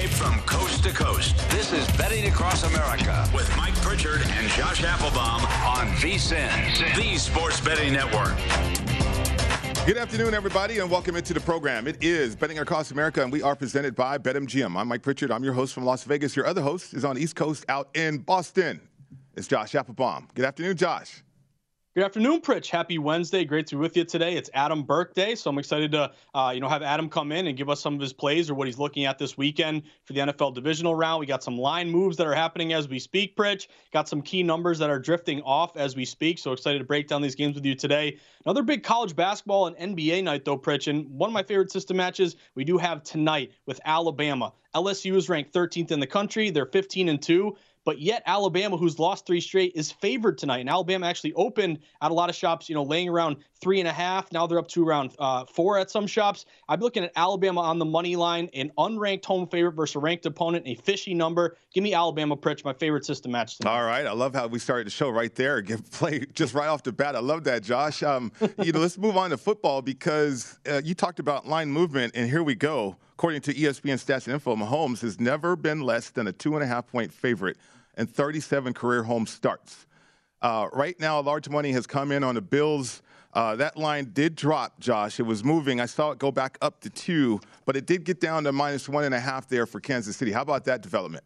From coast to coast. This is Betting Across America with Mike Pritchard and Josh Applebaum on VSIN, the Sports Betting Network. Good afternoon, everybody, and welcome into the program. It is Betting Across America, and we are presented by BetMGM. I'm Mike Pritchard. I'm your host from Las Vegas. Your other host is on East Coast out in Boston. It's Josh Applebaum. Good afternoon, Josh. Good afternoon, Pritch. Happy Wednesday. Great to be with you today. It's Adam Burke Day, so I'm excited to uh, you know have Adam come in and give us some of his plays or what he's looking at this weekend for the NFL divisional round. We got some line moves that are happening as we speak, Pritch. Got some key numbers that are drifting off as we speak. So excited to break down these games with you today. Another big college basketball and NBA night though, Pritch. And one of my favorite system matches we do have tonight with Alabama. LSU is ranked 13th in the country. They're 15 and two. But yet Alabama, who's lost three straight, is favored tonight. And Alabama actually opened at a lot of shops, you know, laying around three and a half. Now they're up to around uh, four at some shops. I'm looking at Alabama on the money line, an unranked home favorite versus a ranked opponent, a fishy number. Give me Alabama, Pritch, my favorite system match tonight. All right. I love how we started the show right there. Give play just right off the bat. I love that, Josh. Um, you know, let's move on to football because uh, you talked about line movement, and here we go. According to ESPN Stats and Info, Mahomes has never been less than a two and a half point favorite in 37 career home starts. Uh, right now, large money has come in on the Bills. Uh, that line did drop, Josh. It was moving. I saw it go back up to two, but it did get down to minus one and a half there for Kansas City. How about that development?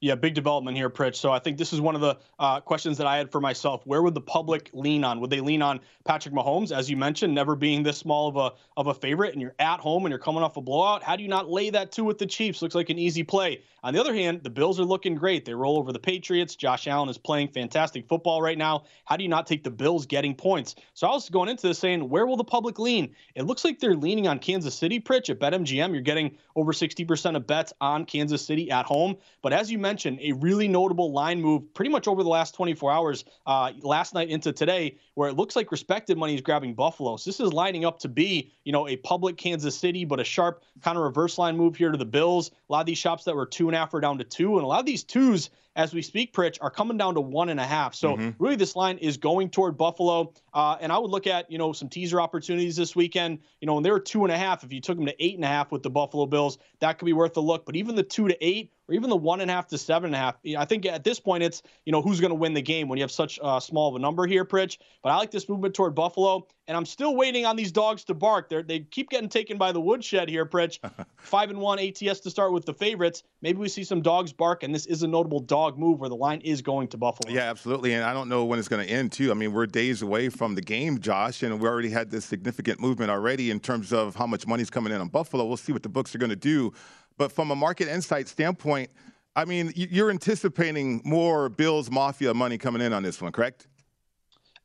Yeah, big development here, Pritch. So I think this is one of the uh, questions that I had for myself. Where would the public lean on? Would they lean on Patrick Mahomes, as you mentioned, never being this small of a of a favorite, and you're at home and you're coming off a blowout? How do you not lay that two with the Chiefs? Looks like an easy play. On the other hand, the Bills are looking great. They roll over the Patriots. Josh Allen is playing fantastic football right now. How do you not take the Bills getting points? So I was going into this saying, where will the public lean? It looks like they're leaning on Kansas City, Pritch. At BetMGM, you're getting over 60% of bets on Kansas City at home. But as you mentioned, a really notable line move pretty much over the last 24 hours, uh, last night into today, where it looks like respected money is grabbing Buffalo. So this is lining up to be, you know, a public Kansas City, but a sharp kind of reverse line move here to the Bills. A lot of these shops that were two and a half are down to two, and a lot of these twos as we speak, Pritch, are coming down to one and a half. So Mm-hmm. really, this line is going toward Buffalo. Uh, and I would look at you know some teaser opportunities this weekend. You know, when they were two and a half, if you took them to eight and a half with the Buffalo Bills, that could be worth a look. But even the two to eight, or even the one and a half to seven and a half, I think at this point it's you know who's going to win the game when you have such uh, small of a number here, Pritch. But I like this movement toward Buffalo, and I'm still waiting on these dogs to bark. They they keep getting taken by the woodshed here, Pritch. Five and one ATS to start with the favorites. Maybe we see some dogs bark, and this is a notable dog move where the line is going to Buffalo. Yeah, absolutely. And I don't know when it's going to end, too. I mean, we're days away from the game, Josh, and we already had this significant movement already in terms of how much money's coming in on Buffalo. We'll see what the books are going to do. But from a market insight standpoint, I mean, you're anticipating more Bills Mafia money coming in on this one, correct?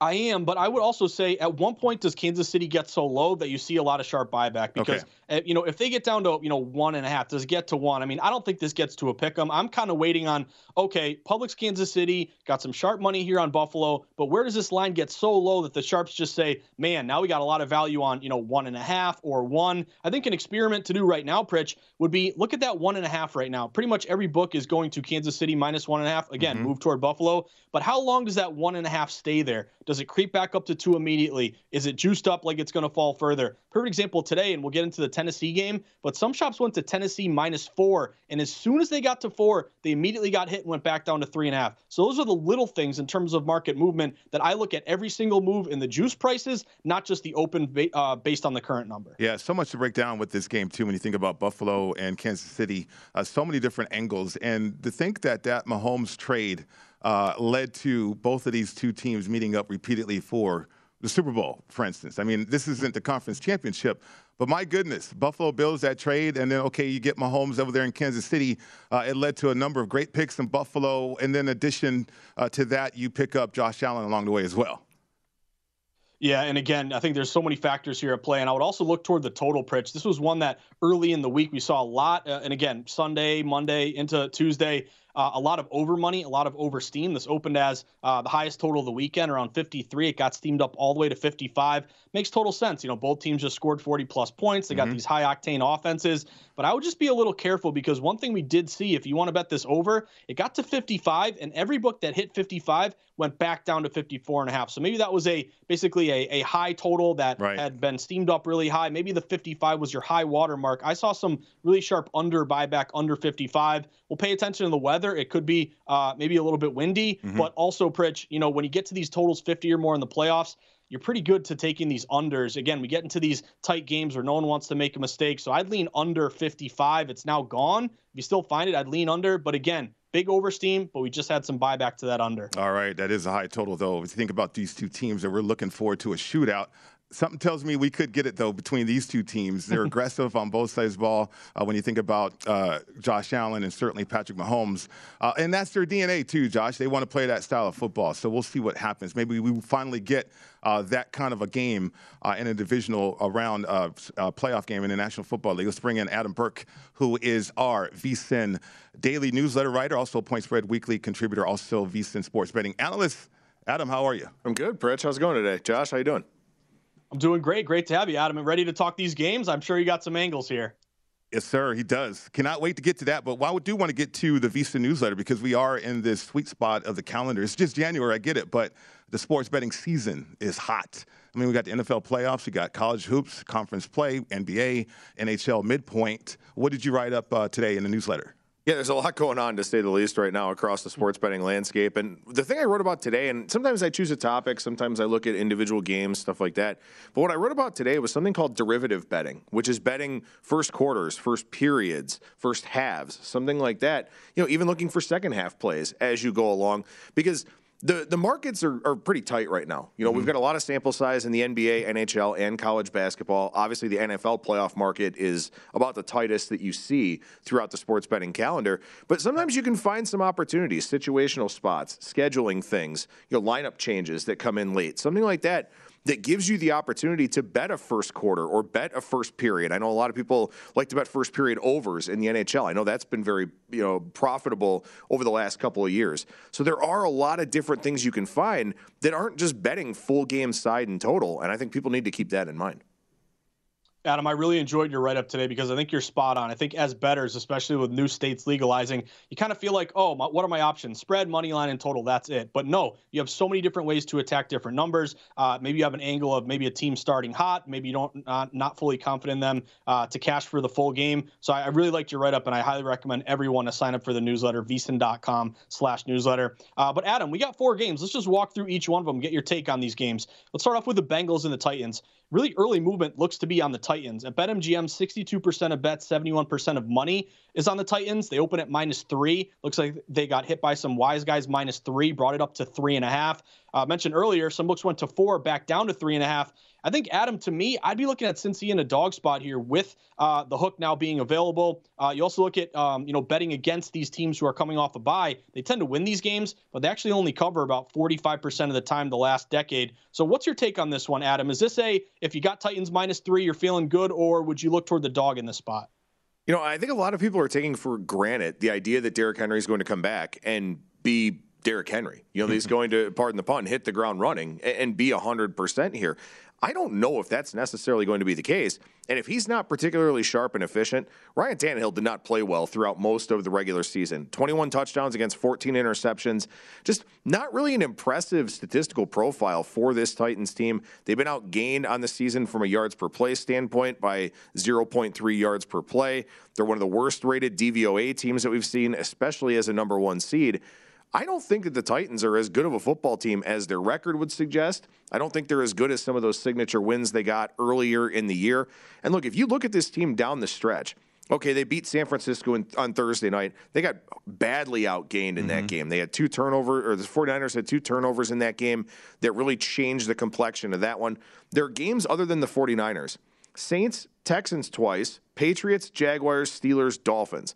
I am, but I would also say at one point does Kansas City get so low that you see a lot of sharp buyback because uh, you know if they get down to you know one and a half, does it get to one? I mean, I don't think this gets to a pick 'em. I'm kind of waiting on okay, public Kansas City got some sharp money here on Buffalo, but where does this line get so low that the sharps just say, man, now we got a lot of value on you know one and a half or one? I think an experiment to do right now, Pritch, would be look at that one and a half right now. Pretty much every book is going to Kansas City minus one and a half. Again, move toward Buffalo, but how long does that one and a half stay there? Does it creep back up to two immediately? Is it juiced up like it's going to fall further? Perfect example today, and we'll get into the Tennessee game, but some shops went to Tennessee minus four. And as soon as they got to four, they immediately got hit and went back down to three and a half. So those are the little things in terms of market movement that I look at every single move in the juice prices, not just the open uh, based on the current number. Yeah, so much to break down with this game, too, when you think about Buffalo and Kansas City. Uh, so many different angles. And to think that that Mahomes trade uh, led to both of these two teams meeting up repeatedly for the Super Bowl, for instance. I mean, this isn't the conference championship, but my goodness, Buffalo Bills that trade, and then okay, you get Mahomes over there in Kansas City. Uh, it led to a number of great picks in Buffalo, and then in addition uh, to that, you pick up Josh Allen along the way as well. Yeah, and again, I think there's so many factors here at play, and I would also look toward the total Pritch. This was one that early in the week we saw a lot, uh, and again, Sunday, Monday into Tuesday, uh, a lot of over money, a lot of over steam. This opened as uh, the highest total of the weekend, around 53. It got steamed up all the way to 55. Makes total sense. You know, both teams just scored 40 plus points. They got mm-hmm. these high octane offenses, but I would just be a little careful because one thing we did see, if you want to bet this over, it got to 55, and every book that hit 55 went back down to 54 and a half. So maybe that was a basically a, a high total that right. had been steamed up really high. Maybe the 55 was your high water mark. I saw some really sharp under buyback under 55. We'll pay attention to the weather. It could be uh, maybe a little bit windy, mm-hmm. but also, Pritch, you know, when you get to these totals 50 or more in the playoffs, you're pretty good to taking these unders. Again, we get into these tight games where no one wants to make a mistake. So I'd lean under 55. It's now gone. If you still find it, I'd lean under. But again, big oversteam, but we just had some buyback to that under. All right, that is a high total though. If you think about these two teams that we're looking forward to a shootout, something tells me we could get it though between these two teams. They're aggressive on both sides of the ball. Uh, when you think about uh, Josh Allen and certainly Patrick Mahomes, uh, and that's their DNA too, Josh. They want to play that style of football. So we'll see what happens. Maybe we finally get uh, that kind of a game uh, in a divisional round uh, playoff game in the National Football League. Let's bring in Adam Burke, who is our VSIN daily newsletter writer, also Point Spread Weekly contributor, also VSIN sports betting analyst. Adam, how are you? I'm good, Pritch. How's it going today? Josh, how you doing? I'm doing great. Great to have you, Adam, and ready to talk these games. I'm sure you got some angles here. Yes, sir, he does. Cannot wait to get to that. But I do want to get to the VSIN newsletter because we are in this sweet spot of the calendar. It's just January, I get it, but the sports betting season is hot. I mean, we got the NFL playoffs, we got college hoops, conference play, NBA, NHL midpoint. What did you write up uh, today in the newsletter? Yeah, there's a lot going on to say the least right now across the hmm. sports betting landscape. And the thing I wrote about today, and sometimes I choose a topic, sometimes I look at individual games, stuff like that. But what I wrote about today was something called derivative betting, which is betting first quarters, first periods, first halves, something like that. You know, even looking for second half plays as you go along. Because the the markets are, are pretty tight right now. You know, mm-hmm. we've got a lot of sample size in the NBA, NHL, and college basketball. Obviously, the NFL playoff market is about the tightest that you see throughout the sports betting calendar. But sometimes you can find some opportunities, situational spots, scheduling things, you know, lineup changes that come in late, something like that that gives you the opportunity to bet a first quarter or bet a first period. I know a lot of people like to bet first period overs in the NHL. I know that's been very, you know, profitable over the last couple of years. So there are a lot of different things you can find that aren't just betting full game side and total, and I think people need to keep that in mind. Adam, I really enjoyed your write up today because I think you're spot on. I think as betters, especially with new states legalizing, you kind of feel like, oh, my, what are my options? Spread, money line, and total. That's it. But no, you have so many different ways to attack different numbers. Uh, maybe you have an angle of maybe a team starting hot. Maybe you don't not fully confident in them uh, to cash for the full game. So I, I really liked your write up, and I highly recommend everyone to sign up for the newsletter, vsin.com/slash newsletter. Uh, but Adam, we got four games. Let's just walk through each one of them. Get your take on these games. Let's start off with the Bengals and the Titans really early movement looks to be on the Titans. At BetMGM, 62% of bets, 71% of money is on the Titans. They open at minus three. Looks like they got hit by some wise guys minus three, brought it up to three and a half. Uh, mentioned earlier, some books went to four, back down to three and a half. I think Adam, to me, I'd be looking at Cincy in a dog spot here with uh, the hook now being available. Uh, you also look at um, you know betting against these teams who are coming off a bye. They tend to win these games, but they actually only cover about 45% of the time the last decade. So, what's your take on this one, Adam? Is this a if you got Titans minus three, you're feeling good, or would you look toward the dog in this spot? You know, I think a lot of people are taking for granted the idea that Derrick Henry is going to come back and be Derrick Henry. You know, he's going to, pardon the pun, hit the ground running and be 100% here. I don't know if that's necessarily going to be the case. And if he's not particularly sharp and efficient, Ryan Tannehill did not play well throughout most of the regular season. 21 touchdowns against 14 interceptions. Just not really an impressive statistical profile for this Titans team. They've been outgained on the season from a yards per play standpoint by 0.3 yards per play. They're one of the worst rated DVOA teams that we've seen, especially as a number one seed. I don't think that the Titans are as good of a football team as their record would suggest. I don't think they're as good as some of those signature wins they got earlier in the year. And look, if you look at this team down the stretch, okay, they beat San Francisco in, on Thursday night. They got badly outgained in mm-hmm. that game. They had two turnovers, or the 49ers had two turnovers in that game that really changed the complexion of that one. Their games other than the 49ers Saints, Texans twice, Patriots, Jaguars, Steelers, Dolphins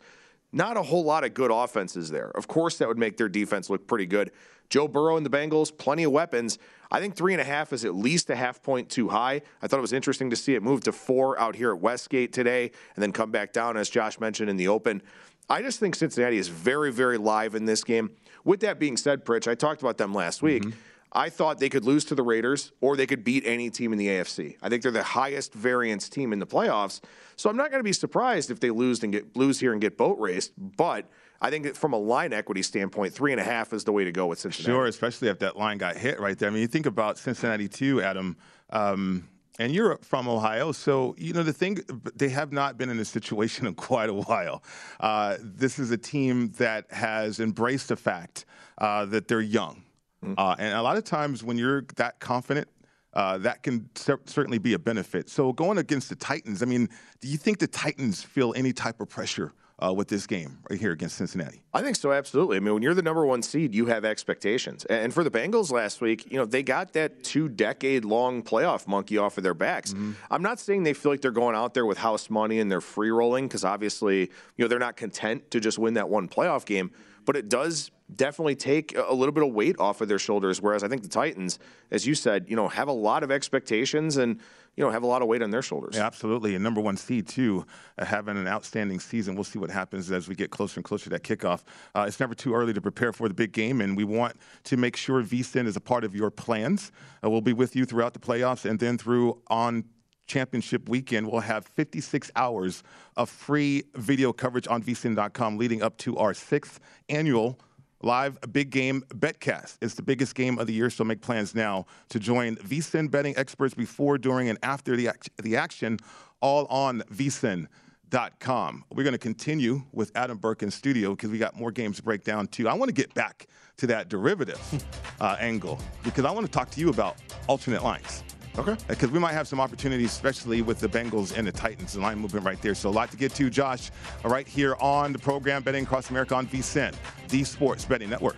not a whole lot of good offenses there. Of course, that would make their defense look pretty good. Joe Burrow and the Bengals, plenty of weapons. I think three and a half is at least a half point too high. I thought it was interesting to see it move to four out here at Westgate today and then come back down, as Josh mentioned, in the open. I just think Cincinnati is very, very live in this game. With that being said, Pritch, I talked about them last week. Mm-hmm. I thought they could lose to the Raiders or they could beat any team in the AFC. I think they're the highest variance team in the playoffs. So I'm not going to be surprised if they lose and get lose here and get boat raced. But I think that from a line equity standpoint, three and a half is the way to go with Cincinnati. Sure, especially if that line got hit right there. I mean, you think about Cincinnati too, Adam. Um, and you're from Ohio, so you know the thing. They have not been in this situation in quite a while. Uh, this is a team that has embraced the fact uh, that they're young. Mm-hmm. Uh, and a lot of times when you're that confident, uh, that can cer- certainly be a benefit. So going against the Titans, I mean, do you think the Titans feel any type of pressure uh, with this game right here against Cincinnati? I think so, absolutely. I mean, when you're the number one seed, you have expectations. And for the Bengals last week, you know, they got that two decade long playoff monkey off of their backs. Mm-hmm. I'm not saying they feel like they're going out there with house money and they're free rolling because obviously, you know, they're not content to just win that one playoff game but it does definitely take a little bit of weight off of their shoulders. Whereas I think the Titans, as you said, you know, have a lot of expectations and you know have a lot of weight on their shoulders. Yeah, absolutely, and number one seed too, uh, having an outstanding season. We'll see what happens as we get closer and closer to that kickoff. Uh, it's never too early to prepare for the big game, and we want to make sure VSIN is a part of your plans. Uh, we'll be with you throughout the playoffs and then through on championship weekend, we'll have 56 hours of free video coverage on vsin.com leading up to our sixth annual live big game betcast. It's the biggest game of the year, so make plans now to join vsin betting experts before, during, and after the, act- the action, all on vsin.com. We're going to continue with Adam Burke in studio because we got more games to break down too. I want to get back to that derivative uh, angle because I want to talk to you about alternate lines. Okay. Uh, because we might have some opportunities, especially with the Bengals and the Titans, the line movement right there. So a lot to get to, Josh, uh, right here on the program Betting Across America on VSIN, the Sports Betting Network.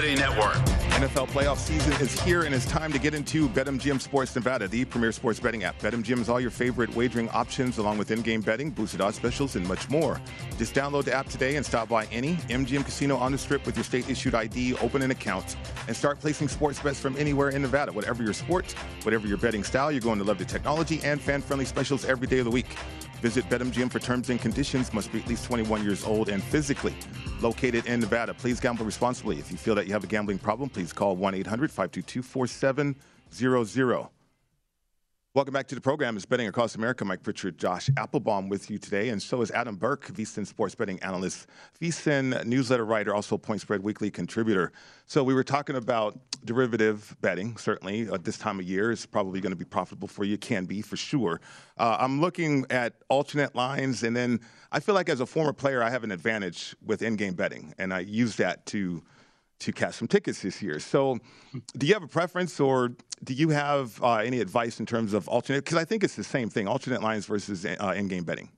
Betting Network. NFL playoff season is here, and it's time to get into BetMGM Sports Nevada, the premier sports betting app. BetMGM is all your favorite wagering options, along with in-game betting, boosted odds specials, and much more. Just download the app today and stop by any MGM casino on the Strip with your state-issued ID, open an account, and start placing sports bets from anywhere in Nevada. Whatever your sport, whatever your betting style, you're going to love the technology and fan-friendly specials every day of the week. Visit BetMGM for terms and conditions. Must be at least 21 years old and physically located in Nevada. Please gamble responsibly. If you feel that you have a gambling problem, please call 1 800 522 4700. Welcome back to the program. It's Betting Across America. Mike Pritchard, Josh Applebaum with you today. And so is Adam Burke, VSIN sports betting analyst, VSIN newsletter writer, also Point Spread Weekly contributor. So we were talking about derivative betting, certainly. At this time of year is probably going to be profitable for you. Can be, for sure. Uh, I'm looking at alternate lines, and then I feel like as a former player, I have an advantage with in-game betting, and I use that to – to catch some tickets this year. So, do you have a preference, or do you have uh, any advice in terms of alternate? Because I think it's the same thing: alternate lines versus uh, in-game betting.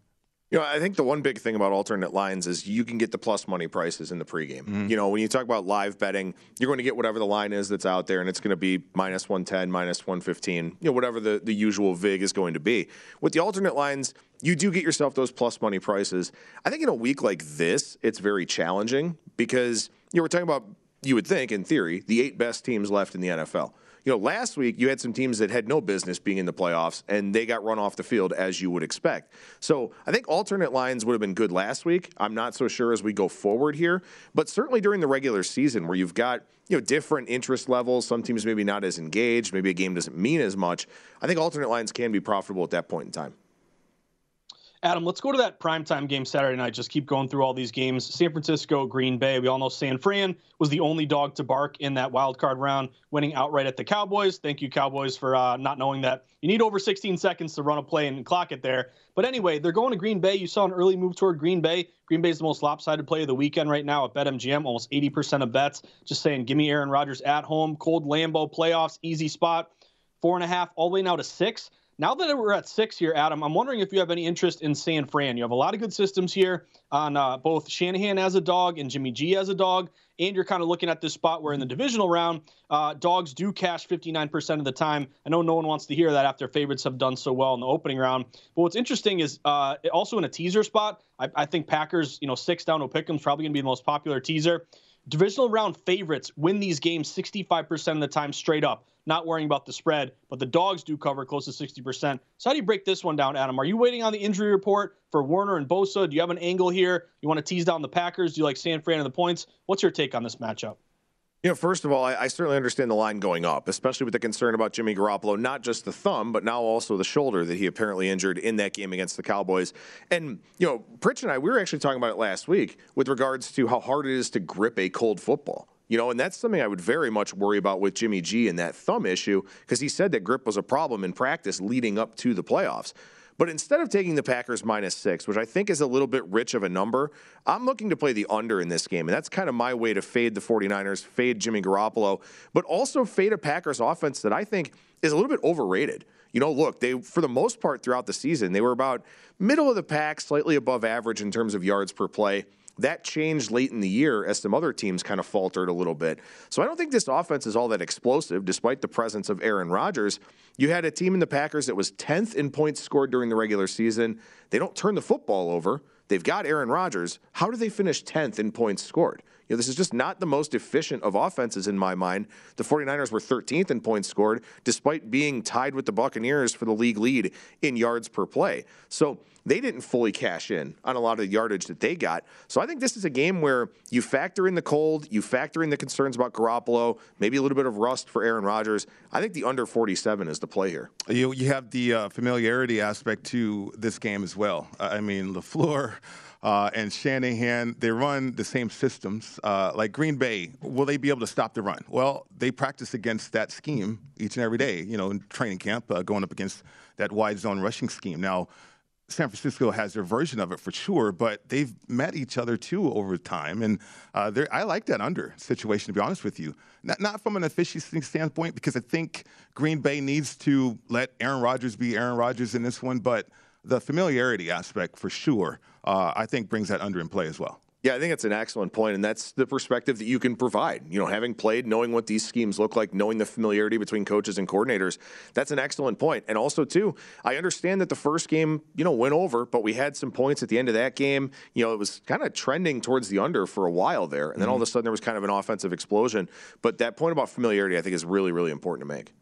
You know, I think the one big thing about alternate lines is you can get the plus money prices in the pregame. Mm-hmm. You know, when you talk about live betting, you're going to get whatever the line is that's out there, and it's going to be minus 110, minus 115, you know, whatever the, the usual VIG is going to be. With the alternate lines, you do get yourself those plus money prices. I think in a week like this, it's very challenging because, you know, we're talking about you would think, in theory, the eight best teams left in the NFL. You know, last week you had some teams that had no business being in the playoffs, and they got run off the field as you would expect. So I think alternate lines would have been good last week. I'm not so sure as we go forward here, but certainly during the regular season where you've got you know different interest levels, some teams maybe not as engaged, maybe a game doesn't mean as much. I think alternate lines can be profitable at that point in time. Adam, let's go to that primetime game Saturday night. Just keep going through all these games. San Francisco, Green Bay. We all know San Fran was the only dog to bark in that wild card round, winning outright at the Cowboys. Thank you, Cowboys, for uh, not knowing that you need over 16 seconds to run a play and clock it there. But anyway, they're going to Green Bay. You saw an early move toward Green Bay. Green Bay is the most lopsided play of the weekend right now at BetMGM, almost 80% of bets. Just saying, give me Aaron Rodgers at home, cold Lambeau playoffs, easy spot. Four and a half, all the way now to six. Now that we're at six here, Adam, I'm wondering if you have any interest in San Fran. You have a lot of good systems here on uh, both Shanahan as a dog and Jimmy G as a dog, and you're kind of looking at this spot where in the divisional round, uh, dogs do cash 59% of the time. I know no one wants to hear that after favorites have done so well in the opening round. But what's interesting is uh, also in a teaser spot, I, I think Packers, you know, six down to pick them is probably going to be the most popular teaser. Divisional round favorites win these games 65% of the time straight up, not worrying about the spread, but the dogs do cover close to 60%. So, how do you break this one down, Adam? Are you waiting on the injury report for Warner and Bosa? Do you have an angle here? You want to tease down the Packers? Do you like San Fran and the points? What's your take on this matchup? You know, first of all, I, I, certainly understand the line going up, especially with the concern about Jimmy Garoppolo, not just the thumb, but now also the shoulder that he apparently injured in that game against the Cowboys. And, you know, Pritch and I, we were actually talking about it last week with regards to how hard it is to grip a cold football. You know, and that's something I would very much worry about with Jimmy G and that thumb issue, because he said that grip was a problem in practice leading up to the playoffs. But instead of taking the Packers minus six, which I think is a little bit rich of a number, I'm looking to play the under in this game. And that's kind of my way to fade the 49ers, fade Jimmy Garoppolo, but also fade a Packers offense that I think is a little bit overrated. You know, look, they for the most part throughout the season, they were about middle of the pack, slightly above average in terms of yards per play. That changed late in the year as some other teams kind of faltered a little bit. So I don't think this offense is all that explosive, despite the presence of Aaron Rodgers. You had a team in the Packers that was 10th in points scored during the regular season. They don't turn the football over. They've got Aaron Rodgers. How do they finish 10th in points scored? Know, this is just not the most efficient of offenses in my mind. The 49ers were 13th in points scored, despite being tied with the Buccaneers for the league lead in yards per play. So they didn't fully cash in on a lot of the yardage that they got. So I think this is a game where you factor in the cold, you factor in the concerns about Garoppolo, maybe a little bit of rust for Aaron Rodgers. I think the under 47 is the play here. You, you have the uh, familiarity aspect to this game as well. I mean, LaFleur. Uh, and Shanahan, they run the same systems. Uh, like Green Bay, will they be able to stop the run? Well, they practice against that scheme each and every day, you know, in training camp, uh, going up against that wide zone rushing scheme. Now, San Francisco has their version of it for sure, but they've met each other too over time. And uh, I like that under situation, to be honest with you. Not, not from an efficiency standpoint, because I think Green Bay needs to let Aaron Rodgers be Aaron Rodgers in this one, but the familiarity aspect for sure, uh, I think brings that under in play as well. Yeah, I think it's an excellent point, and that's the perspective that you can provide. You know, having played, knowing what these schemes look like, knowing the familiarity between coaches and coordinators, that's an excellent point. And also, too, I understand that the first game, you know, went over, but we had some points at the end of that game. You know, it was kind of trending towards the under for a while there, and then mm-hmm. all of a sudden there was kind of an offensive explosion. But that point about familiarity, I think, is really, really important to make.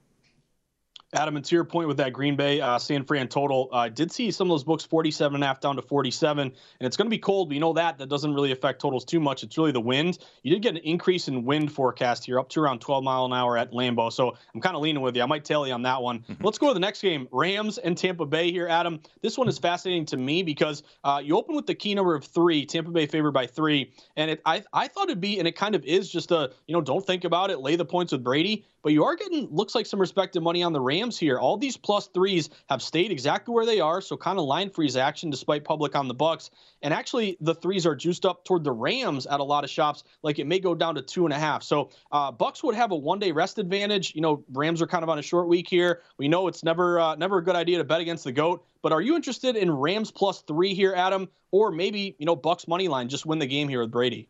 Adam, and to your point with that Green Bay uh, San Fran total, I uh, did see some of those books 47 and a half down to 47, and it's going to be cold. But you know that that doesn't really affect totals too much. It's really the wind. You did get an increase in wind forecast here, up to around 12 mile an hour at Lambeau. So I'm kind of leaning with you. I might tell you on that one. Mm-hmm. Let's go to the next game, Rams and Tampa Bay here, Adam. This one is fascinating to me because uh, you open with the key number of three, Tampa Bay favored by three, and it, I I thought it'd be, and it kind of is just a you know don't think about it, lay the points with Brady. But you are getting looks like some respected money on the Rams here. All these plus threes have stayed exactly where they are, so kind of line freeze action despite public on the Bucks. And actually, the threes are juiced up toward the Rams at a lot of shops. Like it may go down to two and a half. So uh, Bucks would have a one day rest advantage. You know, Rams are kind of on a short week here. We know it's never uh, never a good idea to bet against the goat. But are you interested in Rams plus three here, Adam, or maybe you know Bucks money line just win the game here with Brady?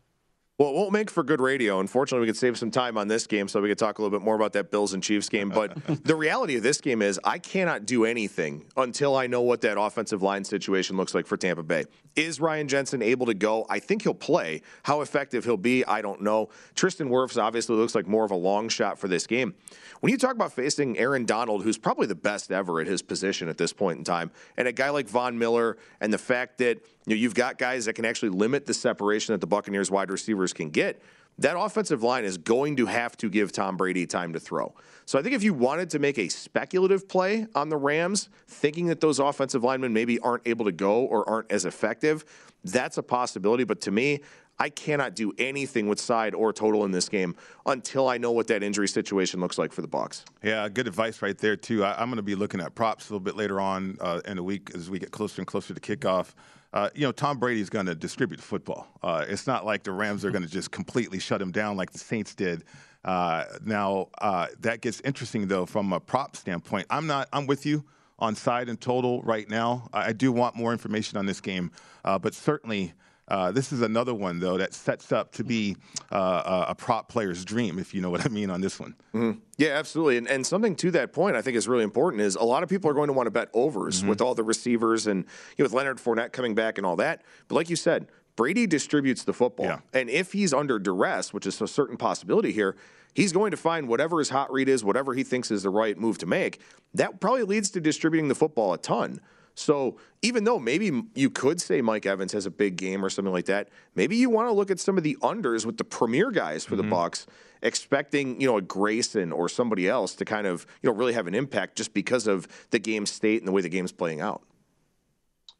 Well, it won't make for good radio. Unfortunately, we could save some time on this game so we could talk a little bit more about that Bills and Chiefs game. But the reality of this game is I cannot do anything until I know what that offensive line situation looks like for Tampa Bay. Is Ryan Jensen able to go? I think he'll play. How effective he'll be, I don't know. Tristan Wirfs obviously looks like more of a long shot for this game. When you talk about facing Aaron Donald, who's probably the best ever at his position at this point in time, and a guy like Von Miller, and the fact that you know, you've got guys that can actually limit the separation that the Buccaneers wide receivers can get. That offensive line is going to have to give Tom Brady time to throw. So I think if you wanted to make a speculative play on the Rams, thinking that those offensive linemen maybe aren't able to go or aren't as effective, that's a possibility. But to me, I cannot do anything with side or total in this game until I know what that injury situation looks like for the Bucks. Yeah, good advice right there too. I, am going to be looking at props a little bit later on uh, in the week as we get closer and closer to kickoff uh, you know, Tom Brady is going to distribute the football. Uh, it's not like the Rams are going to just completely shut him down like the Saints did. Uh, now uh, that gets interesting though from a prop standpoint. I'm not. I'm with you on side and total right now. I, do want more information on this game, uh, but certainly uh, this is another one, though, that sets up to be uh, a prop player's dream, if you know what I mean on this one. Mm-hmm. Yeah, absolutely. And, and, something to that point I think is really important is a lot of people are going to want to bet overs mm-hmm. with all the receivers and you know, with Leonard Fournette coming back and all that. But like you said, Brady distributes the football. Yeah. And if he's under duress, which is a certain possibility here, he's going to find whatever his hot read is, whatever he thinks is the right move to make. That probably leads to distributing the football a ton. So even though maybe you could say Mike Evans has a big game or something like that, maybe you want to look at some of the unders with the premier guys for mm-hmm. the Bucks, expecting you know a Grayson or somebody else to kind of you know really have an impact just because of the game state and the way the game's playing out.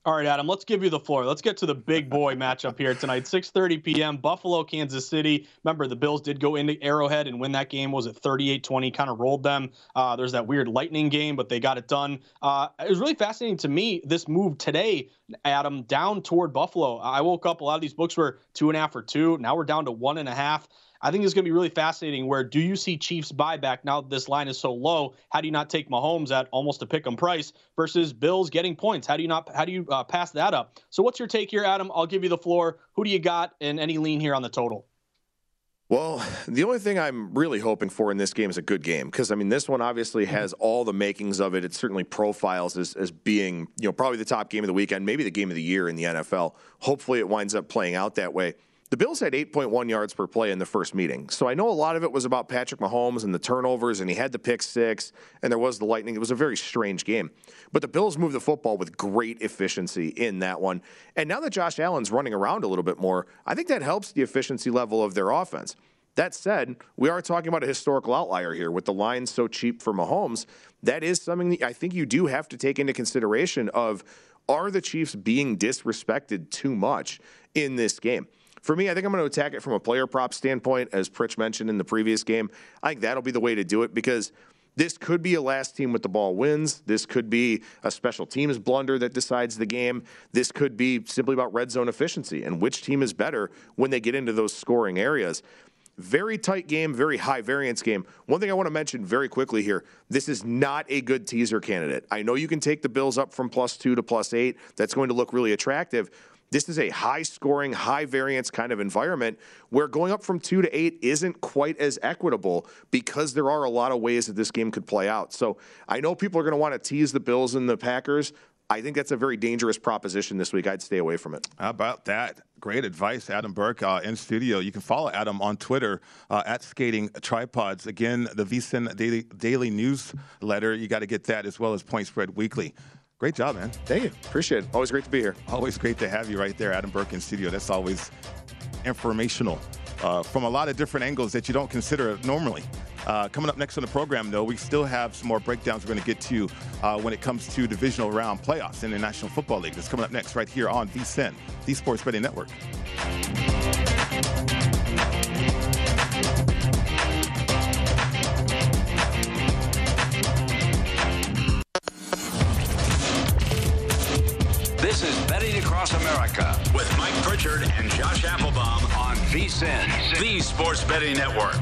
All right, Adam, let's give you the floor. Let's get to the big boy matchup here tonight. 6:30 p.m. Buffalo, Kansas City. Remember, the Bills did go into Arrowhead and win that game. Was it 38-20? Kind of rolled them. Uh, there's that weird lightning game, but they got it done. Uh, it was really fascinating to me this move today, Adam, down toward Buffalo. I woke up. A lot of these books were two and a half or two. Now we're down to one and a half. I think it's going to be really fascinating. Where do you see Chiefs buyback now that this line is so low? How do you not take Mahomes at almost a pick 'em price versus Bills getting points? How do you not? How do you uh, pass that up? So what's your take here, Adam? I'll give you the floor. Who do you got, and any lean here on the total? Well, the only thing I'm really hoping for in this game is a good game because I mean this one obviously mm-hmm. has all the makings of it. It certainly profiles as, as being you know probably the top game of the weekend, maybe the game of the year in the NFL. Hopefully, it winds up playing out that way. The Bills had 8.1 yards per play in the first meeting. So I know a lot of it was about Patrick Mahomes and the turnovers, and he had the pick six, and there was the lightning. It was a very strange game. But the Bills moved the football with great efficiency in that one. And now that Josh Allen's running around a little bit more, I think that helps the efficiency level of their offense. That said, we are talking about a historical outlier here with the line so cheap for Mahomes. That is something that I think you do have to take into consideration of are the Chiefs being disrespected too much in this game? For me, I think I'm going to attack it from a player prop standpoint, as Pritch mentioned in the previous game. I think that'll be the way to do it because this could be a last team with the ball wins. This could be a special teams blunder that decides the game. This could be simply about red zone efficiency and which team is better when they get into those scoring areas. Very tight game, very high variance game. One thing I want to mention very quickly here this is not a good teaser candidate. I know you can take the Bills up from plus two to plus eight. That's going to look really attractive. This is a high scoring, high variance kind of environment where going up from two to eight isn't quite as equitable because there are a lot of ways that this game could play out. So I know people are going to want to tease the Bills and the Packers. I think that's a very dangerous proposition this week. I'd stay away from it. How about that? Great advice, Adam Burke uh, in studio. You can follow Adam on Twitter uh, at Skating Tripods. Again, the VSIN Daily, Daily Newsletter. You got to get that as well as Point Spread Weekly. Great job, man. Thank you. Appreciate it. Always great to be here. Always great to have you right there, Adam Burke in studio. That's always informational uh, from a lot of different angles that you don't consider normally. Uh, coming up next on the program, though, we still have some more breakdowns we're going to get to uh, when it comes to divisional round playoffs in the National Football League. That's coming up next right here on VSIN, the Sports Betting Network. Across America with Mike Pritchard and Josh Applebaum on VSIN, the Sports Betting Network.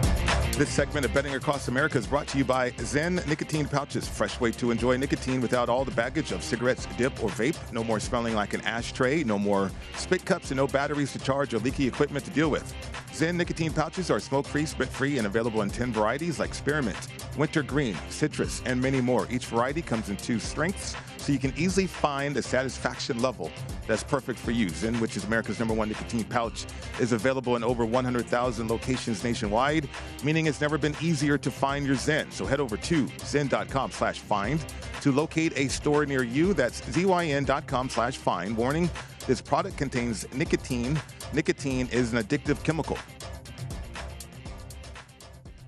This segment of Betting Across America is brought to you by ZYN Nicotine Pouches. Fresh way to enjoy nicotine without all the baggage of cigarettes, dip, or vape. No more smelling like an ashtray. No more spit cups and no batteries to charge or leaky equipment to deal with. ZYN Nicotine Pouches are smoke-free, spit-free, and available in 10 varieties like spearmint, wintergreen, citrus, and many more. Each variety comes in two strengths, so you can easily find a satisfaction level that's perfect for you. ZYN, which is America's number one nicotine pouch, is available in over 100,000 locations nationwide, meaning it's never been easier to find your ZYN. So head over to zyn.com slash find to locate a store near you. That's zyn.com slash find. Warning, this product contains nicotine. Nicotine is an addictive chemical.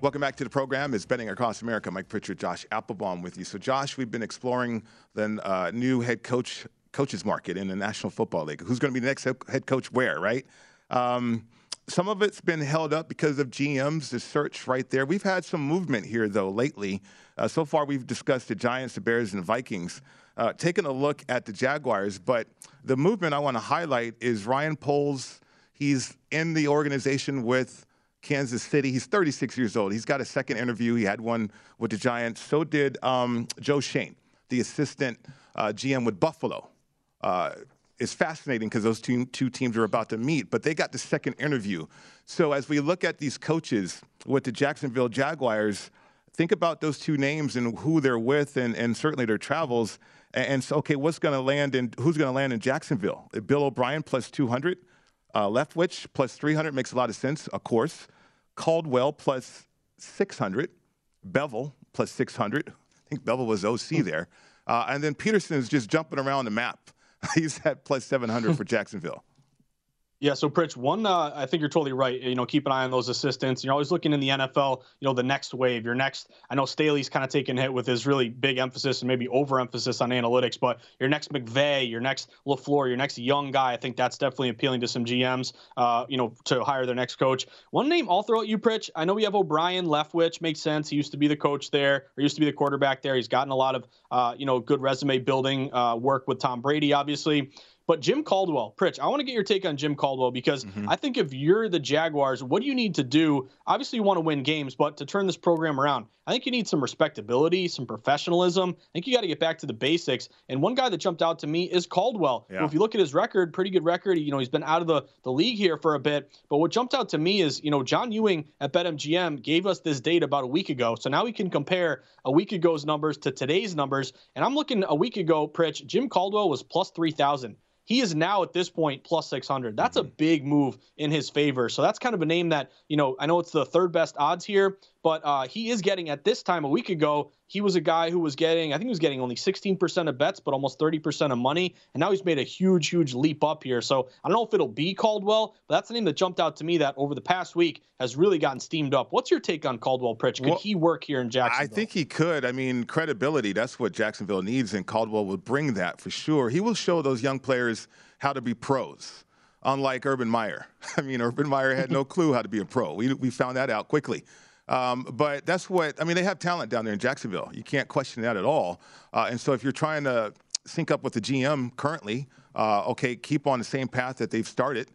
Welcome back to the program. It's Betting Across America. Mike Pritchard, Josh Applebaum with you. So, Josh, we've been exploring the uh, new head coach coaches market in the National Football League. Who's going to be the next head coach where, right? Um, some of it's been held up because of GMs, the search right there. We've had some movement here, though, lately. Uh, so far, we've discussed the Giants, the Bears, and the Vikings. Uh, taking a look at the Jaguars, but the movement I want to highlight is Ryan Poles. He's in the organization with Kansas City. He's 36 years old. He's got a second interview. He had one with the Giants. So did um, Joe Schoen, the assistant uh, GM with Buffalo. Uh, it's fascinating because those two, two teams are about to meet, but they got the second interview. So as we look at these coaches with the Jacksonville Jaguars, think about those two names and who they're with and, and certainly their travels. And, and so, okay, what's going to land in, who's going to land in Jacksonville? Bill O'Brien plus 200. Uh, Leftwich plus 300 makes a lot of sense, of course. Caldwell plus 600. Bevell plus 600. I think Bevell was OC there. Uh, and then Pederson is just jumping around the map. He's at plus 700 for Jacksonville. Yeah, so Pritch, one, uh, I think you're totally right. You know, keep an eye on those assistants. You're always looking in the NFL, you know, the next wave, your next. I know Staley's kind of taken hit with his really big emphasis and maybe overemphasis on analytics, but your next McVay, your next LaFleur, your next young guy, I think that's definitely appealing to some GMs, uh, you know, to hire their next coach. One name I'll throw at you, Pritch. I know we have O'Brien, Leftwich, makes sense. He used to be the coach there, or used to be the quarterback there. He's gotten a lot of, uh, you know, good resume building uh, work with Tom Brady, obviously. But Jim Caldwell, Pritch, I want to get your take on Jim Caldwell because mm-hmm. I think if you're the Jaguars, what do you need to do? Obviously, you want to win games, but to turn this program around, I think you need some respectability, some professionalism. I think you got to get back to the basics. And one guy that jumped out to me is Caldwell. Yeah. if you look at his record, pretty good record. You know, he's been out of the, the league here for a bit. But what jumped out to me is, you know, John Ewing at BetMGM gave us this date about a week ago. So now we can compare a week ago's numbers to today's numbers. And I'm looking a week ago, Pritch, Jim Caldwell was plus 3,000. He is now at this point plus 600. That's mm-hmm. a big move in his favor. So that's kind of a name that, you know, I know it's the third best odds here, but uh, he is getting at this time a week ago. He was a guy who was getting, I think he was getting only 16% of bets, but almost 30% of money. And now he's made a huge, huge leap up here. So I don't know if it'll be Caldwell, but that's the name that jumped out to me that over the past week has really gotten steamed up. What's your take on Caldwell Pritch? Could well, he work here in Jacksonville? I think he could. I mean, credibility, that's what Jacksonville needs, and Caldwell would bring that for sure. He will show those young players how to be pros unlike Urban Meyer. I mean, Urban Meyer had no clue how to be a pro. We, we found that out quickly. Um, but that's what I mean. They have talent down there in Jacksonville. You can't question that at all. Uh, and so if you're trying to sync up with the GM currently, uh, okay, keep on the same path that they've started.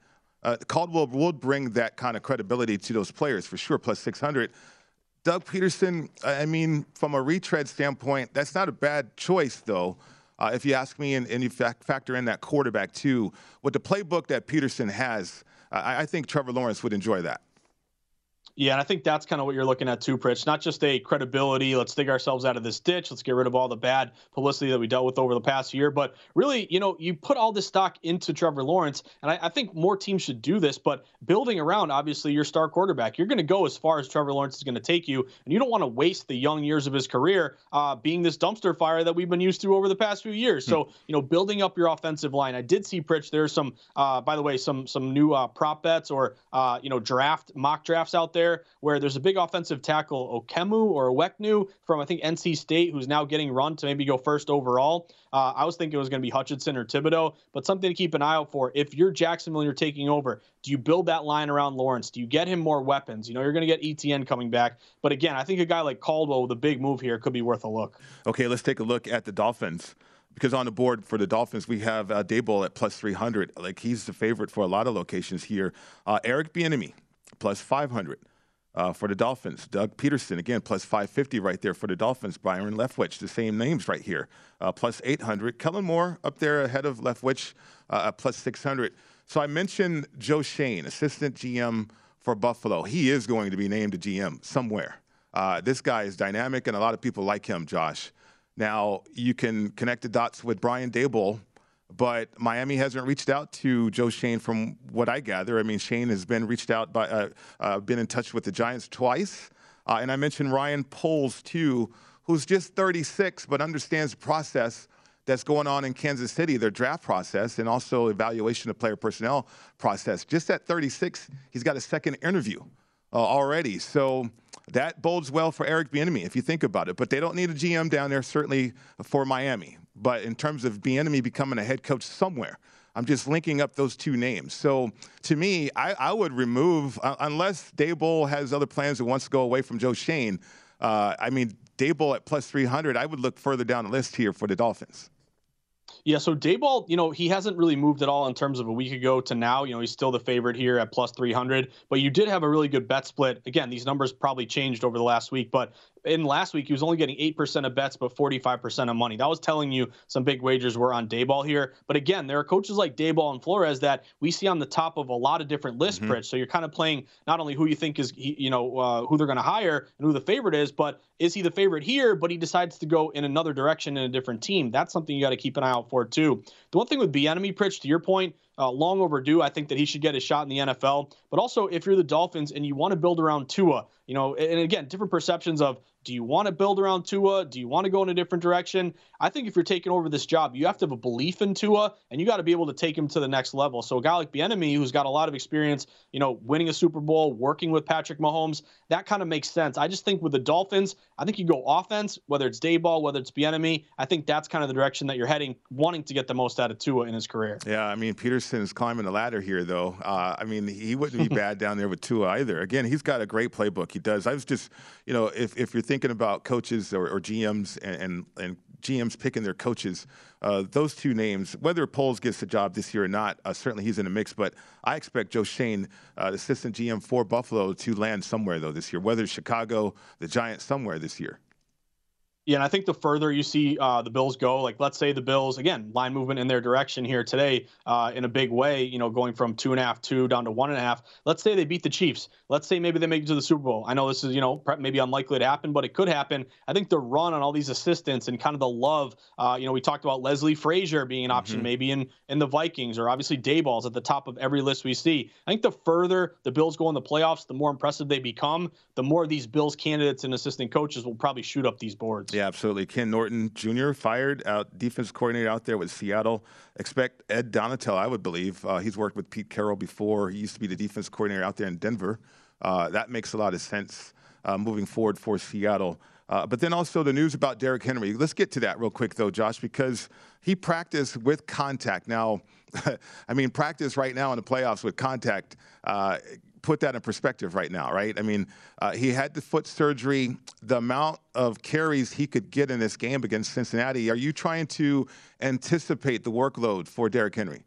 Uh, Caldwell will bring that kind of credibility to those players for sure. Plus 600. Doug Pederson. I mean, from a retread standpoint, that's not a bad choice though. Uh, if you ask me, and, and you factor in that quarterback too, with the playbook that Pederson has, I, I think Trevor Lawrence would enjoy that. Yeah, and I think that's kind of what you're looking at too, Pritch. Not just a credibility, let's dig ourselves out of this ditch, let's get rid of all the bad publicity that we dealt with over the past year, but really, you know, you put all this stock into Trevor Lawrence, and I, I think more teams should do this, but building around, obviously, your star quarterback, you're going to go as far as Trevor Lawrence is going to take you, and you don't want to waste the young years of his career uh, being this dumpster fire that we've been used to over the past few years. Hmm. So, you know, building up your offensive line. I did see, Pritch, there's some, uh, by the way, some some new uh, prop bets or, uh, you know, draft, mock drafts out there where there's a big offensive tackle, Okemu or Oweknu from I think NC State, who's now getting run to maybe go first overall. Uh, I was thinking it was going to be Hutchinson or Thibodeaux, but something to keep an eye out for. If you're Jacksonville, you're taking over. Do you build that line around Lawrence? Do you get him more weapons? You know, you're going to get ETN coming back, but again, I think a guy like Caldwell with a big move here could be worth a look. Okay, let's take a look at the Dolphins because on the board for the Dolphins, we have uh, Daboll at plus 300. Like he's the favorite for a lot of locations here. Uh, Eric Bieniemy plus 500. Uh, for the Dolphins, Doug Pederson, again, plus 550 right there for the Dolphins. Byron Leftwich, the same names right here, uh, plus 800. Kellen Moore up there ahead of Leftwich, uh, plus 600. So I mentioned Joe Schoen, assistant GM for Buffalo. He is going to be named a GM somewhere. Uh, this guy is dynamic, and a lot of people like him, Josh. Now, you can connect the dots with Brian Daboll but Miami hasn't reached out to Joe Schoen, from what I gather. I mean, Schoen has been reached out by, uh, uh, been in touch with the Giants twice. Uh, and I mentioned Ryan Poles, too, who's just 36, but understands the process that's going on in Kansas City, their draft process, and also evaluation of player personnel process. Just at 36, he's got a second interview uh, already. So that bodes well for Eric Bieniemy if you think about it. But they don't need a GM down there, certainly for Miami. But in terms of Bieniemy becoming a head coach somewhere, I'm just linking up those two names. So to me, I, I would remove uh, unless Daboll has other plans and wants to go away from Joe Schoen, Uh, I mean, Daboll at plus 300. I would look further down the list here for the Dolphins. Yeah, so Daboll, you know, he hasn't really moved at all in terms of a week ago to now. You know, he's still the favorite here at plus 300, but you did have a really good bet split. Again, these numbers probably changed over the last week, but in last week, he was only getting 8% of bets, but 45% of money. That was telling you some big wagers were on Daboll here. But again, there are coaches like Daboll and Flores that we see on the top of a lot of different lists, mm-hmm. So you're kind of playing not only who you think is, you know, uh, who they're going to hire and who the favorite is, but is he the favorite here, but he decides to go in another direction in a different team? That's something you got to keep an eye out for, too. The one thing with Bieniemy, Pritch, to your point, uh, long overdue. I think that he should get a shot in the NFL. But also, if you're the Dolphins and you want to build around Tua, you know, and again, different perceptions of do you want to build around Tua? Do you want to go in a different direction? I think if you're taking over this job, you have to have a belief in Tua, and you got to be able to take him to the next level. So a guy like Bieniemy, who's got a lot of experience, you know, winning a Super Bowl, working with Patrick Mahomes, that kind of makes sense. I just think with the Dolphins, I think you go offense, whether it's Daboll, whether it's Bieniemy. I think that's kind of the direction that you're heading, wanting to get the most out of Tua in his career. Yeah, I mean Pederson's climbing the ladder here, though. Uh, I mean he wouldn't be bad down there with Tua either. Again, he's got a great playbook. He does. I was just, you know, if if you're thinking about coaches or, or GMs and, and, and, GMs picking their coaches, uh, those two names, whether Poles gets the job this year or not, uh, certainly he's in the mix. But I expect Joe Schoen, uh, assistant GM for Buffalo, to land somewhere, though, this year, whether Chicago, the Giants, somewhere this year. Yeah, and I think the further you see uh, the Bills go, like let's say the Bills again line movement in their direction here today uh, in a big way, you know, going from two and a half, two down to one and a half. Let's say they beat the Chiefs. Let's say maybe they make it to the Super Bowl. I know this is you know maybe unlikely to happen, but it could happen. I think the run on all these assistants and kind of the love, uh, you know, we talked about Leslie Frazier being an option mm-hmm. maybe in in the Vikings or obviously Daboll's at the top of every list we see. I think the further the Bills go in the playoffs, the more impressive they become. The more these Bills candidates and assistant coaches will probably shoot up these boards. Yeah, absolutely. Ken Norton Jr. fired out defense coordinator out there with Seattle. Expect Ed Donatell, I would believe. Uh, he's worked with Pete Carroll before. He used to be the defense coordinator out there in Denver. Uh, that makes a lot of sense uh, moving forward for Seattle. Uh, but then also the news about Derrick Henry. Let's get to that real quick, though, Josh, because he practiced with contact. Now, I mean, practice right now in the playoffs with contact uh, put that in perspective right now, right? I mean, uh, he had the foot surgery. The amount of carries he could get in this game against Cincinnati. Are you trying to anticipate the workload for Derrick Henry?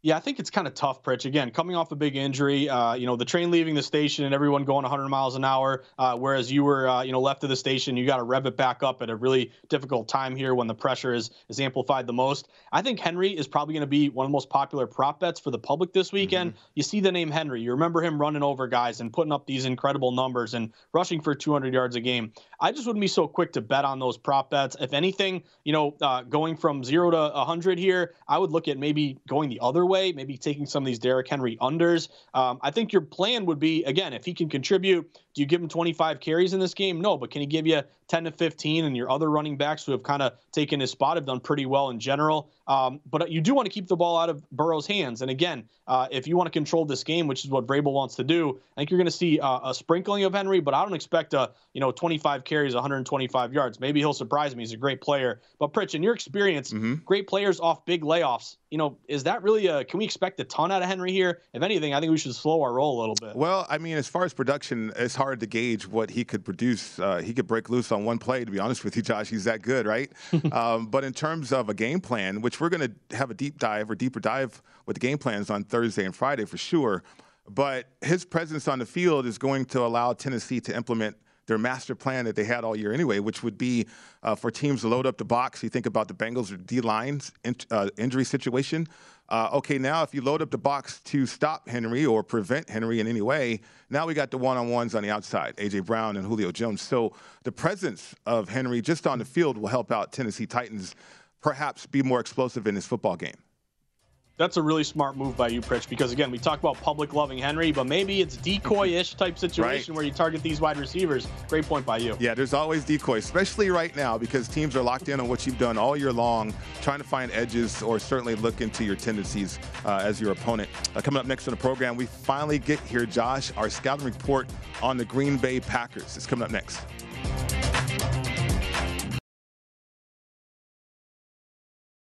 Yeah, I think it's kind of tough, Pritch. Again, coming off a big injury, uh, you know, the train leaving the station and everyone going 100 miles an hour, uh, whereas you were, uh, you know, left of the station, you got to rev it back up at a really difficult time here when the pressure is is amplified the most. I think Henry is probably going to be one of the most popular prop bets for the public this weekend. Mm-hmm. You see the name Henry, you remember him running over guys and putting up these incredible numbers and rushing for 200 yards a game. I just wouldn't be so quick to bet on those prop bets. If anything, you know, uh, going from zero to 100 here, I would look at maybe going the other way, maybe taking some of these Derrick Henry unders. Um, I think your plan would be again, if he can contribute, do you give him 25 carries in this game? No, but can he give you 10 to 15? And your other running backs who have kind of taken his spot have done pretty well in general. Um, but you do want to keep the ball out of Burrow's hands. And again, uh, if you want to control this game, which is what Vrabel wants to do, I think you're going to see uh, a sprinkling of Henry. But I don't expect a you know 25 carries, 125 yards. Maybe he'll surprise me. He's a great player. But Pritch, in your experience, mm-hmm. great players off big layoffs. You know, is that really a? Can we expect a ton out of Henry here? If anything, I think we should slow our roll a little bit. Well, I mean, as far as production, it's hard to gauge what he could produce. Uh, he could break loose on one play. To be honest with you, Josh, he's that good, right? um, but in terms of a game plan, which we're going to have a deep dive or deeper dive with the game plans on Thursday and Friday for sure. But his presence on the field is going to allow Tennessee to implement their master plan that they had all year anyway, which would be uh, for teams to load up the box. You think about the Bengals or D lines in, uh, injury situation. Uh, okay, now if you load up the box to stop Henry or prevent Henry in any way, now we got the one on ones on the outside, A.J. Brown and Julio Jones. So the presence of Henry just on the field will help out Tennessee Titans perhaps be more explosive in this football game. That's a really smart move by you, Pritch, because again, we talk about public loving Henry, but maybe it's decoy-ish type situation right. where you target these wide receivers. Great point by you. Yeah, there's always decoy, especially right now because teams are locked in on what you've done all year long, trying to find edges or certainly look into your tendencies uh, as your opponent. Uh, coming up next on the program, we finally get here, Josh, our scouting report on the Green Bay Packers. It's coming up next.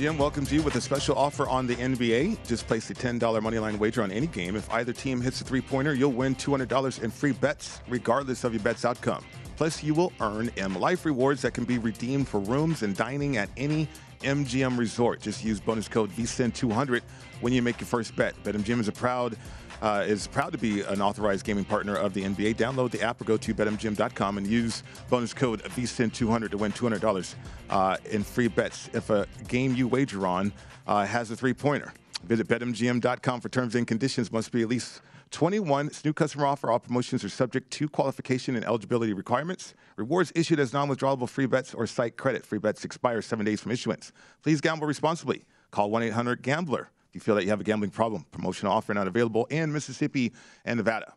BetMGM welcomes you with a special offer on the NBA. Just place a $10 moneyline wager on any game. If either team hits a three pointer, you'll win $200 in free bets, regardless of your bet's outcome. Plus, you will earn M Life rewards that can be redeemed for rooms and dining at any MGM resort. Just use bonus code VSIN200 when you make your first bet. BetMGM is a proud uh, is proud to be an authorized gaming partner of the NBA. Download the app or go to betmgm.com and use bonus code VSIN200 to win $200 uh, in free bets if a game you wager on uh, has a three pointer. Visit betmgm.com for terms and conditions. Must be at least 21. This new customer offer. All promotions are subject to qualification and eligibility requirements. Rewards issued as non withdrawable free bets or site credit. Free bets expire seven days from issuance. Please gamble responsibly. Call 1 800 Gambler if you feel that you have a gambling problem. Promotional offer not available in Mississippi and Nevada.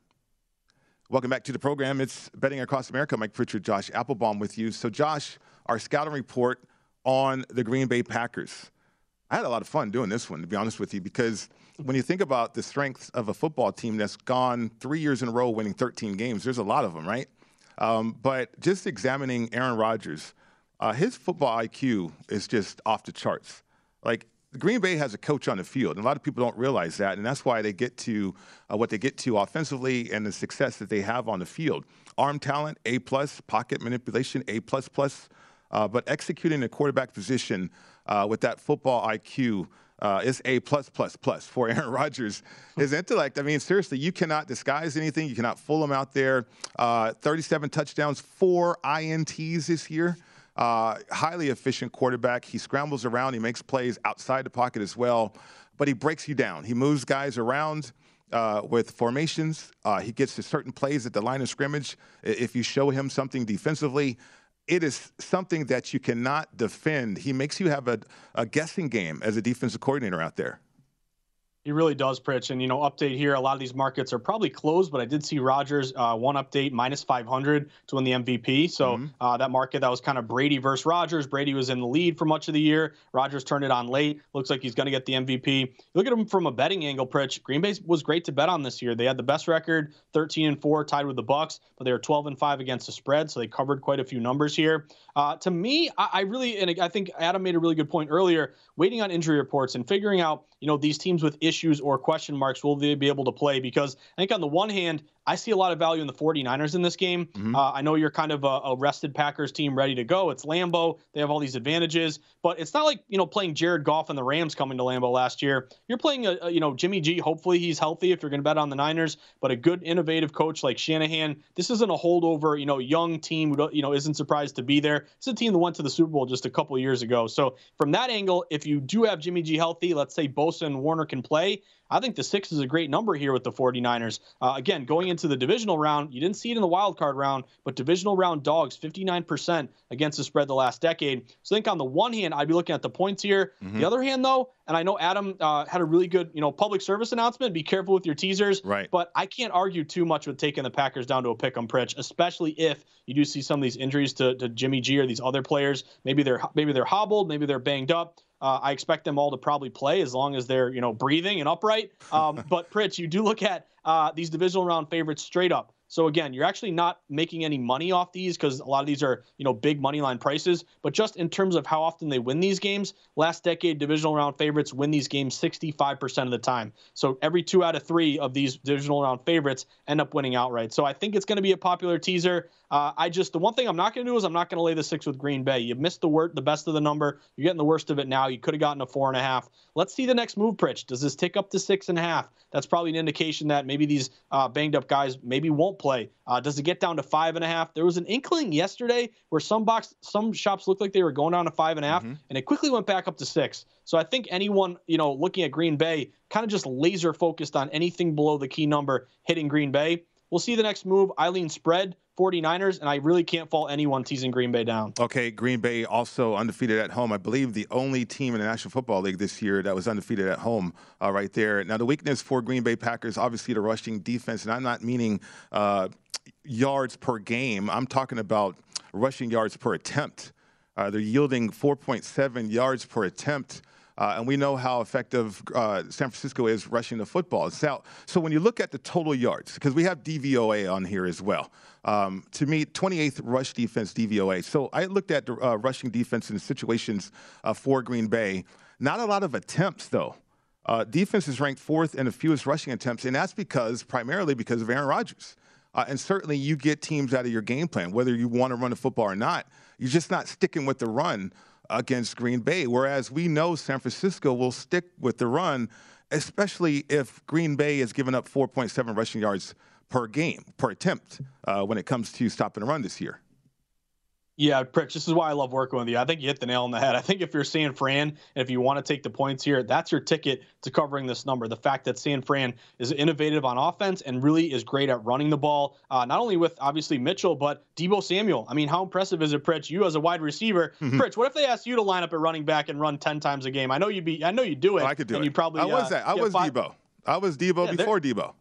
Welcome back to the program. It's Betting Across America. Mike Pritchard, Josh Applebaum with you. So, Josh, our scouting report on the Green Bay Packers. I had a lot of fun doing this one, to be honest with you, because when you think about the strengths of a football team that's gone three years in a row winning 13 games, there's a lot of them, right? Um, but just examining Aaron Rodgers, uh, his football IQ is just off the charts. Like Green Bay has a coach on the field, and a lot of people don't realize that, and that's why they get to uh, what they get to offensively and the success that they have on the field. Arm talent, A plus, pocket manipulation, A plus plus, uh, but executing the quarterback position uh, with that football IQ, uh, it's A plus plus plus for Aaron Rodgers. His intellect, I mean, seriously, you cannot disguise anything. You cannot fool him out there. Uh, 37 touchdowns, four INTs this year. Uh, highly efficient quarterback. He scrambles around. He makes plays outside the pocket as well, but he breaks you down. He moves guys around. Uh, with formations. Uh, he gets to certain plays at the line of scrimmage. If you show him something defensively, it is something that you cannot defend. He makes you have a, a guessing game as a defensive coordinator out there. He really does, Pritch. And, you know, update here, a lot of these markets are probably closed, but I did see Rodgers, uh, one update, minus 500 to win the MVP. So mm-hmm. uh, that market that was kind of Brady versus Rodgers. Brady was in the lead for much of the year. Rodgers turned it on late. Looks like he's going to get the MVP. Look at him from a betting angle, Pritch. Green Bay was great to bet on this year. They had the best record, 13 and 4, tied with the Bucs, but they were 12 and 5 against the spread. So they covered quite a few numbers here. Uh, to me, I, I really, and I think Adam made a really good point earlier, waiting on injury reports and figuring out, you know, these teams with issues or question marks, will they be able to play? Because I think on the one hand, I see a lot of value in the 49ers in this game. Mm-hmm. Uh, I know you're kind of a, a, rested Packers team ready to go. It's Lambeau. They have all these advantages, but it's not like, you know, playing Jared Goff and the Rams coming to Lambeau last year. You're playing, a, a you know, Jimmy G. Hopefully he's healthy if you're going to bet on the Niners, but a good, innovative coach like Shanahan. This isn't a holdover, you know, young team who, you know, isn't surprised to be there. It's a team that went to the Super Bowl just a couple years ago. So from that angle, if you do have Jimmy G healthy, let's say Bosa and Warner can play, play. I think the six is a great number here with the 49ers. Uh, again, going into the divisional round, you didn't see it in the wild card round, but divisional round dogs, 59% against the spread the last decade. So I think on the one hand, I'd be looking at the points here. Mm-hmm. The other hand, though, and I know Adam uh, had a really good, you know, public service announcement. Be careful with your teasers. Right. But I can't argue too much with taking the Packers down to a pick 'em Pritch, especially if you do see some of these injuries to, to Jimmy G or these other players. Maybe they're maybe they're hobbled, maybe they're banged up. Uh, I expect them all to probably play as long as they're you know breathing and upright. Um, but Pritch, you do look at uh, these divisional round favorites straight up. So again, you're actually not making any money off these because a lot of these are, you know, big money line prices. But just in terms of how often they win these games, last decade divisional round favorites win these games 65% of the time. So every two out of three of these divisional round favorites end up winning outright. So I think it's going to be a popular teaser. Uh, I just the one thing I'm not going to do is I'm not going to lay the six with Green Bay. You missed the word, the best of the number. You're getting the worst of it now. You could have gotten a four and a half. Let's see the next move, Pritch. Does this tick up to six and a half? That's probably an indication that maybe these uh, banged up guys maybe won't play. Uh, does it get down to five and a half? There was an inkling yesterday where some box, some shops looked like they were going down to five and a half, mm-hmm. and it quickly went back up to six. So I think anyone, you know, looking at Green Bay, kind of just laser focused on anything below the key number hitting Green Bay. We'll see the next move. Eileen spread 49ers, and I really can't fault anyone teasing Green Bay down. Okay, Green Bay also undefeated at home. I believe the only team in the National Football League this year that was undefeated at home, uh, right there. Now, the weakness for Green Bay Packers, obviously, the rushing defense, and I'm not meaning uh, yards per game. I'm talking about rushing yards per attempt. Uh, they're yielding 4.7 yards per attempt. Uh, and we know how effective uh, San Francisco is rushing the football. So, so when you look at the total yards, because we have DVOA on here as well. Um, to me, 28th rush defense DVOA. So I looked at the uh, rushing defense in situations uh, for Green Bay. Not a lot of attempts though. Uh, defense is ranked fourth in the fewest rushing attempts, and that's because primarily because of Aaron Rodgers. Uh, and certainly, you get teams out of your game plan, whether you want to run the football or not. You're just not sticking with the run against Green Bay. Whereas we know San Francisco will stick with the run, especially if Green Bay has given up 4.7 rushing yards per game, per attempt, uh, when it comes to stopping the run this year. Yeah, Pritch, this is why I love working with you. I think you hit the nail on the head. I think if you're San Fran, and if you want to take the points here, that's your ticket to covering this number. The fact that San Fran is innovative on offense and really is great at running the ball, uh, not only with obviously Mitchell, but Deebo Samuel. I mean, how impressive is it, Pritch? You as a wide receiver, mm-hmm. Pritch, what if they asked you to line up at running back and run 10 times a game? I know you'd be, I know you'd do it. Oh, I could do and it. You probably, I was uh, that. I was five, Deebo. I was Deebo yeah, before Deebo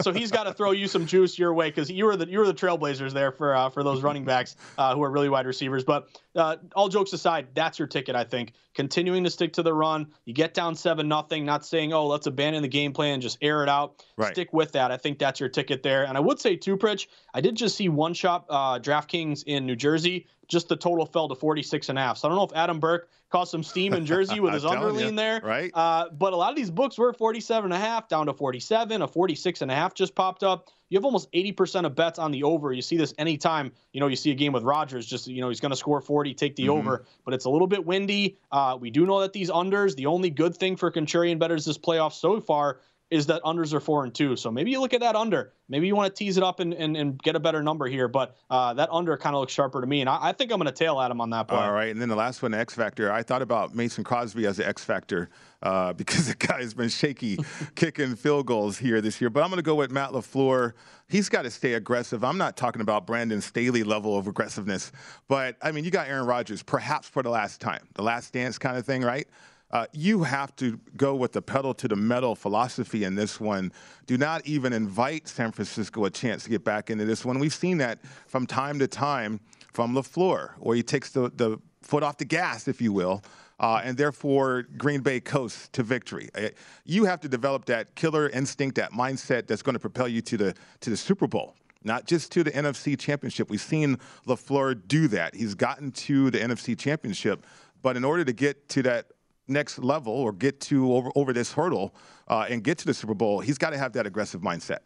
so he's got to throw you some juice your way because you were the you were the trailblazers there for uh, for those running backs uh, who are really wide receivers. But uh, all jokes aside, that's your ticket. I think continuing to stick to the run. You get down seven nothing. Not saying oh let's abandon the game plan, just air it out. Right. Stick with that. I think that's your ticket there. And I would say too, Pritch. I did just see one shop uh, DraftKings in New Jersey just the total fell to 46 and a half. So I don't know if Adam Burke caused some steam in Jersey with his underlean there. Right. Uh, but a lot of these books were 47 and a half down to 47. A 46 and a half just popped up. You have almost 80% of bets on the over. You see this anytime, you know, you see a game with Rodgers, just, you know, he's going to score 40, take the mm-hmm. over, but it's a little bit windy. Uh, we do know that these unders, the only good thing for contrarian bettors this playoff so far is that unders are four and two. So maybe you look at that under. Maybe you want to tease it up and, and, and get a better number here. But uh, that under kind of looks sharper to me. And I, I think I'm going to tail Adam on that play. All right. And then the last one, X Factor. I thought about Mason Crosby as the X Factor uh, because the guy's been shaky kicking field goals here this year. But I'm going to go with Matt LaFleur. He's got to stay aggressive. I'm not talking about Brandon Staley level of aggressiveness. But, I mean, you got Aaron Rodgers, perhaps for the last time, the last dance kind of thing, right? Uh, you have to go with the pedal to the metal philosophy in this one. Do not even invite San Francisco a chance to get back into this one. We've seen that from time to time from LaFleur, where he takes the, the foot off the gas, if you will, uh, and therefore Green Bay coasts to victory. Uh, you have to develop that killer instinct, that mindset that's going to propel you to the to the Super Bowl not just to the NFC Championship. We've seen LaFleur do that. He's gotten to the NFC Championship, but in order to get to that next level or get to over, over this hurdle uh, and get to the Super Bowl, he's got to have that aggressive mindset.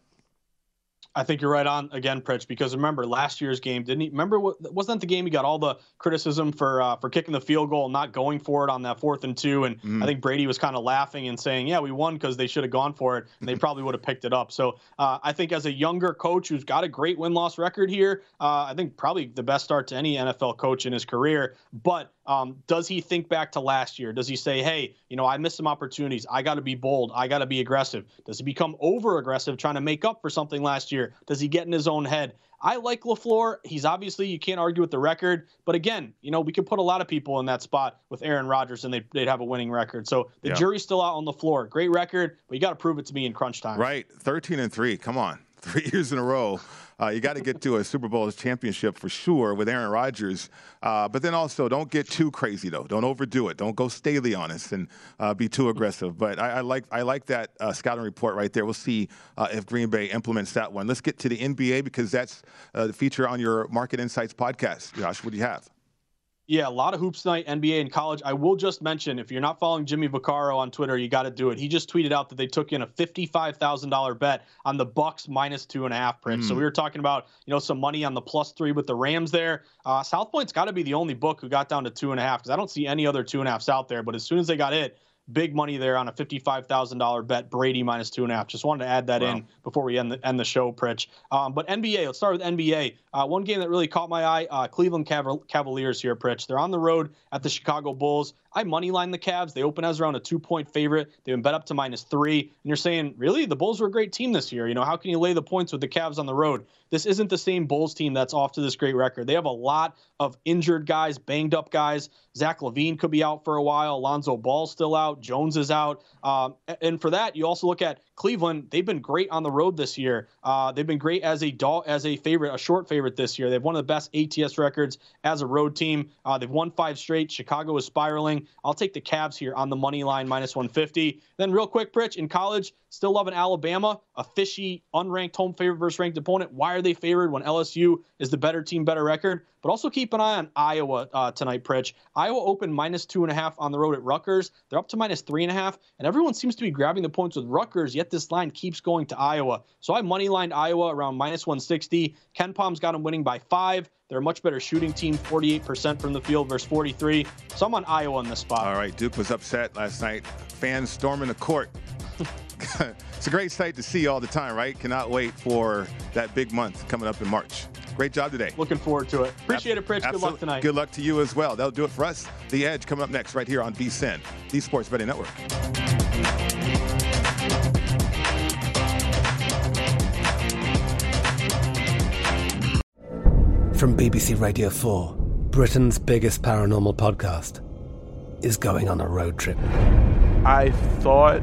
I think you're right on again, Pritch. Because remember last year's game, didn't he? Remember what wasn't the game he got all the criticism for uh, for kicking the field goal and not going for it on that fourth and two, and mm. I think Brady was kind of laughing and saying, "Yeah, we won because they should have gone for it, and they probably would have picked it up." So uh, I think as a younger coach who's got a great win loss record here, uh, I think probably the best start to any NFL coach in his career. But um, does he think back to last year? Does he say, hey, you know, I missed some opportunities. I got to be bold. I got to be aggressive? Does he become over aggressive trying to make up for something last year? Does he get in his own head? I like LaFleur. He's obviously, you can't argue with the record. But again, you know, we could put a lot of people in that spot with Aaron Rodgers and they'd, they'd have a winning record. So the yeah. jury's still out on LaFleur. Great record, but you got to prove it to me in crunch time. Right. 13 and 3. Come on. Three years in a row. Uh, you got to get to a Super Bowl championship for sure with Aaron Rodgers. Uh, but then also, don't get too crazy though. Don't overdo it. Don't go Staley on us and uh, be too aggressive. But I, I, like I like that uh, scouting report right there. We'll see uh, if Green Bay implements that one. Let's get to the NBA because that's uh, the feature on your Market Insights podcast. Josh, what do you have? Yeah, a lot of hoops night, NBA and college. I will just mention if you're not following Jimmy Vaccaro on Twitter, you got to do it. He just tweeted out that they took in a fifty-five thousand dollar bet on the Bucs minus two and a half Pritch. Mm. So we were talking about you know some money on the plus three with the Rams there. Uh, South Point's got to be the only book who got down to two and a half because I don't see any other two and a halfs out there. But as soon as they got it, big money there on a $55,000 bet, Brady minus two and a half. Just wanted to add that wow. in before we end the, end the show, Pritch. Um, but NBA, let's start with NBA. Uh, one game that really caught my eye uh, Cleveland Cavaliers here, Pritch. They're on the road at the Chicago Bulls. I moneyline the Cavs. They open as around a two point favorite. They've been bet up to minus three. And you're saying, really? The Bulls were a great team this year. You know, how can you lay the points with the Cavs on the road? This isn't the same Bulls team that's off to this great record. They have a lot of injured guys, banged up guys. Zach LaVine could be out for a while. Alonzo Ball's still out. Jones is out. Um, and for that, you also look at Cleveland, they've been great on the road this year. Uh, they've been great as a dog, as a favorite, a short favorite this year. They've one of the best ATS records as a road team. Uh, they've won five straight. Chicago is spiraling. I'll take the Cavs here on the money line minus 150. Then real quick, Pritch in college, still loving Alabama, a fishy, unranked home favorite versus ranked opponent. Why are they favored when LSU is the better team, better record? But also keep an eye on Iowa uh, tonight, Pritch. Iowa opened minus two and a half on the road at Rutgers. They're up to minus three and a half, and everyone seems to be grabbing the points with Rutgers. Yet this line keeps going to Iowa. So I money lined Iowa around minus 160. KenPom's got them winning by five. They're a much better shooting team, 48% from the field versus 43. So I'm on Iowa in this spot. All right, Duke was upset last night. Fans storming the court. it's a great sight to see all the time, right? Cannot wait for that big month coming up in March. Great job today. Looking forward to it. Appreciate it, Pritch. Good luck tonight. Good luck to you as well. That'll do it for us. The Edge coming up next right here on VSIN, the Sports Betting Network. From BBC Radio 4, Britain's biggest paranormal podcast is going on a road trip. I thought